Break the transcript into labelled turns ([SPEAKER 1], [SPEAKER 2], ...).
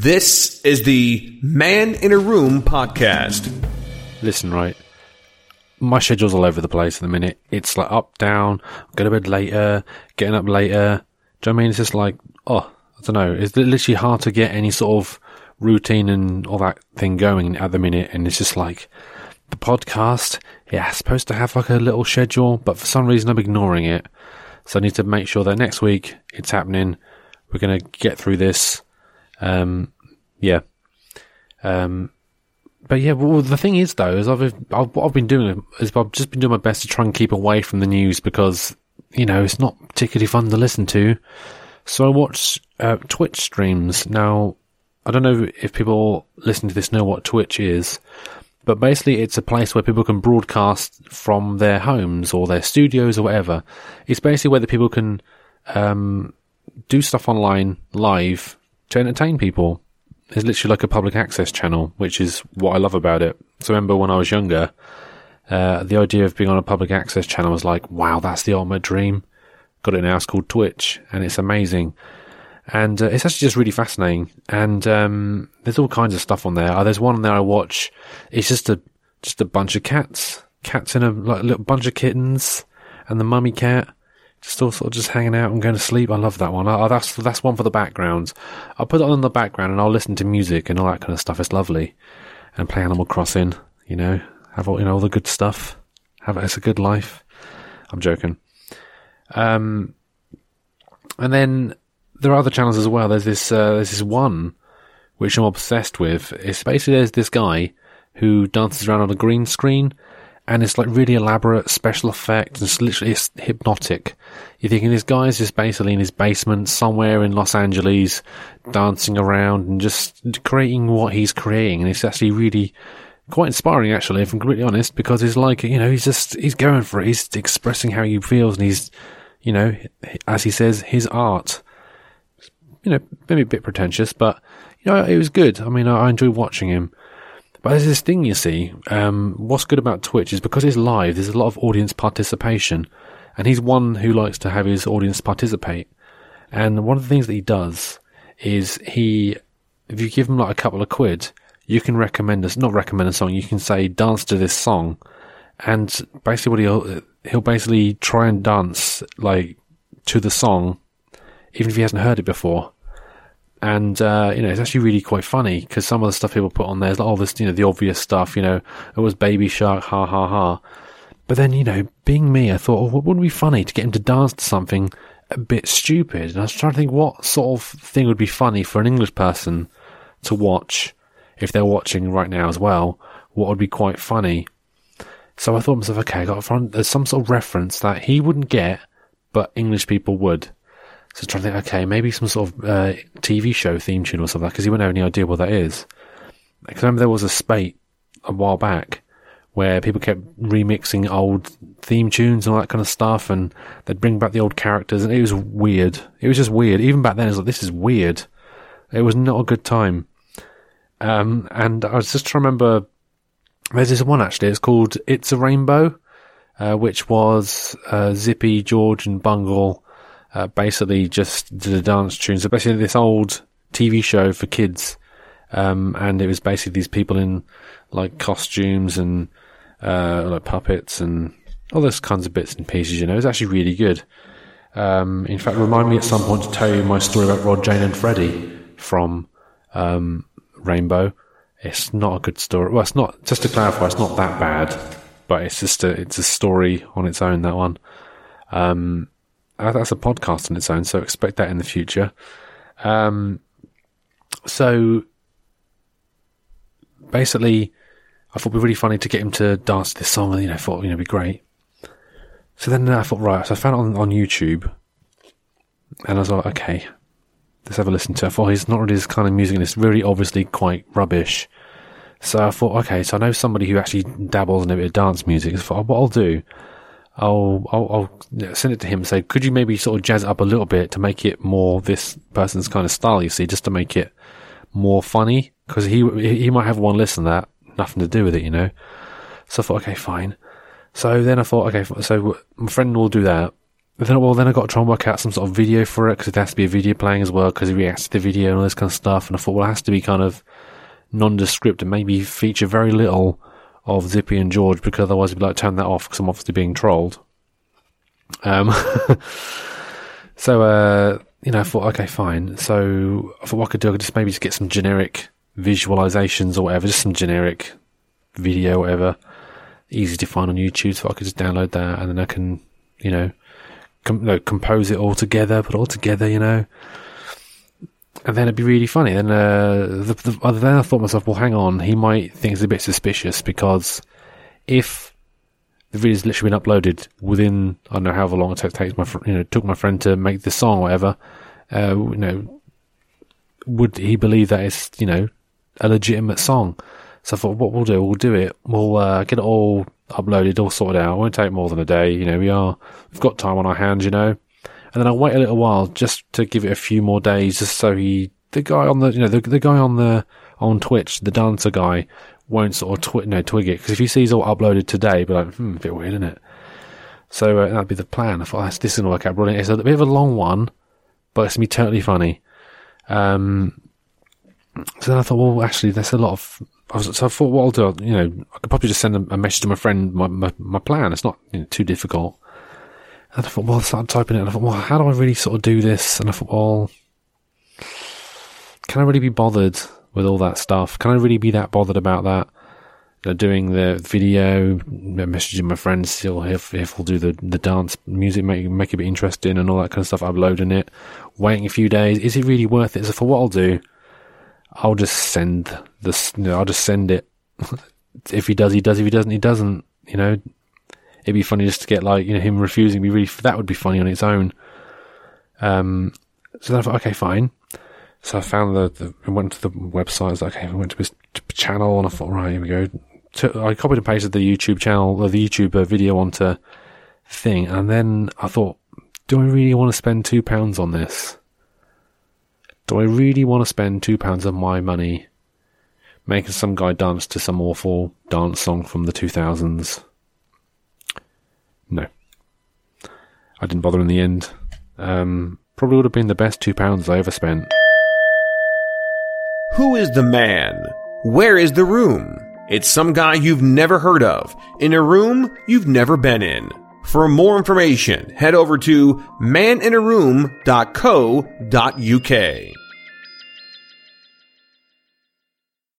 [SPEAKER 1] This is the Man in a Room podcast.
[SPEAKER 2] Listen, right. My schedule's all over the place at the minute. It's like up, down, go to bed later, getting up later. Do you know I mean? It's just like, oh, I don't know. It's literally hard to get any sort of routine and all that thing going at the minute. And it's just like, the podcast, yeah, it's supposed to have like a little schedule, but for some reason I'm ignoring it. So I need to make sure that next week it's happening. We're going to get through this. Um, yeah. Um, but yeah, well, the thing is though, is I've, I've, what I've been doing is I've just been doing my best to try and keep away from the news because, you know, it's not particularly fun to listen to. So I watch, uh, Twitch streams. Now, I don't know if people listening to this know what Twitch is, but basically it's a place where people can broadcast from their homes or their studios or whatever. It's basically where the people can, um, do stuff online live to entertain people it's literally like a public access channel, which is what I love about it. So remember when I was younger, uh, the idea of being on a public access channel was like, wow, that's the ultimate dream. Got it now. It's called Twitch, and it's amazing. And uh, it's actually just really fascinating. And um, there's all kinds of stuff on there. Oh, there's one there I watch. It's just a just a bunch of cats, cats in a like, little bunch of kittens, and the mummy cat just all sort of just hanging out and going to sleep. I love that one. I, that's that's one for the background. I'll put it on in the background and I'll listen to music and all that kind of stuff. It's lovely. And play Animal Crossing, you know, have all you know all the good stuff. Have it's a good life. I'm joking. Um, and then there are other channels as well. There's this uh, there's this one which I'm obsessed with. It's basically there's this guy who dances around on a green screen and it's like really elaborate special effects. And it's literally it's hypnotic. You're thinking this guy's just basically in his basement somewhere in Los Angeles, dancing around and just creating what he's creating, and it's actually really quite inspiring, actually, if I'm completely honest, because it's like you know he's just he's going for it. He's expressing how he feels, and he's you know as he says his art. You know, maybe a bit pretentious, but you know it was good. I mean, I, I enjoy watching him. But there's this thing you see. Um, what's good about Twitch is because it's live. There's a lot of audience participation, and he's one who likes to have his audience participate. And one of the things that he does is he, if you give him like a couple of quid, you can recommend us, not recommend a song. You can say dance to this song, and basically what he'll he'll basically try and dance like to the song, even if he hasn't heard it before and uh, you know it's actually really quite funny because some of the stuff people put on there is like all this you know the obvious stuff you know it was baby shark ha ha ha. But then you know being me i thought oh, wouldn't be funny to get him to dance to something a bit stupid? And i was trying to think what sort of thing would be funny for an english person to watch if they're watching right now as well what would be quite funny. So i thought to myself okay i got front there's some sort of reference that he wouldn't get but english people would so I was trying to think, okay, maybe some sort of uh, TV show theme tune or something, because you wouldn't have any idea what that is. Because I remember there was a spate a while back where people kept remixing old theme tunes and all that kind of stuff, and they'd bring back the old characters, and it was weird. It was just weird. Even back then, it was like, this is weird. It was not a good time. Um, and I was just trying to remember, there's this one actually, it's called It's a Rainbow, uh, which was uh, Zippy, George, and Bungle uh, basically just did a dance tune. So basically, this old TV show for kids, um, and it was basically these people in like costumes and uh, like puppets and all those kinds of bits and pieces. You know, it was actually really good. Um, in fact, remind me at some point to tell you my story about Rod, Jane, and Freddy from um, Rainbow. It's not a good story. Well, it's not. Just to clarify, it's not that bad, but it's just a it's a story on its own. That one. Um, that's a podcast on its own, so expect that in the future. Um, so basically, I thought it'd be really funny to get him to dance this song, and you know, thought you know, it'd be great. So then I thought, right, so I found it on, on YouTube, and I was like, okay, let's have a listen to it. I thought he's not really this kind of music, and it's really obviously quite rubbish. So I thought, okay, so I know somebody who actually dabbles in a bit of dance music. So I thought, what I'll do I'll, I'll, I'll send it to him and say, could you maybe sort of jazz it up a little bit to make it more this person's kind of style, you see, just to make it more funny? Because he, he might have one listen that, nothing to do with it, you know? So I thought, okay, fine. So then I thought, okay, so my friend will do that. then, well, then I got to try and work out some sort of video for it because it has to be a video playing as well because he reacts to the video and all this kind of stuff. And I thought, well, it has to be kind of nondescript and maybe feature very little of Zippy and George because otherwise it'd be like turn that off because I'm obviously being trolled. Um, so uh, you know, I thought, okay, fine. So I thought what I could do, I could just maybe just get some generic visualizations or whatever, just some generic video, whatever, easy to find on YouTube. So I could just download that and then I can, you know, com- compose it all together, put it all together, you know. And then it'd be really funny. Then, uh, the, the, then I thought myself, well, hang on, he might think it's a bit suspicious because if the video's literally been uploaded within I don't know however long it takes my fr- you know took my friend to make this song or whatever. Uh, you know, would he believe that it's you know a legitimate song? So I thought, what we'll do, we'll do it. We'll uh, get it all uploaded, all sorted out. It won't take more than a day. You know, we are we've got time on our hands. You know, and then I'll wait a little while just to give it a few more days, just so he the guy on the you know the the guy on the on Twitch, the dancer guy, won't sort of twi- no, twig it because if he sees all uploaded today, be like, hmm, a bit weird, isn't it? So uh, that'd be the plan. I thought this is gonna work out brilliant. It's a bit of a long one, but it's gonna be totally funny. Um, so then I thought, well, actually, there's a lot of. I was, so I thought, what I'll do, you know, I could probably just send a, a message to my friend, my my, my plan. It's not you know, too difficult. And I thought, well, I started typing it, and I thought, well, how do I really sort of do this? And I thought, well, can I really be bothered with all that stuff? Can I really be that bothered about that? You know, doing the video, messaging my friends, still if if we'll do the the dance music, make make it a bit interesting and all that kind of stuff, uploading it, waiting a few days. Is it really worth it? So for what I'll do, I'll just send this. You know, I'll just send it. if he does, he does. If he doesn't, he doesn't. You know, it'd be funny just to get like you know him refusing. Be really that would be funny on its own. Um, so then I thought, okay, fine. So I found the, the went to the website. I was like, okay, I went to his channel and I thought, right, here we go. I copied and pasted the YouTube channel, the YouTube uh, video onto thing, and then I thought, do I really want to spend two pounds on this? Do I really want to spend two pounds of my money making some guy dance to some awful dance song from the 2000s? No. I didn't bother in the end. Um, probably would have been the best two pounds I ever spent.
[SPEAKER 1] Who is the man? Where is the room? It's some guy you've never heard of, in a room you've never been in. For more information, head over to maninaroom.co.uk.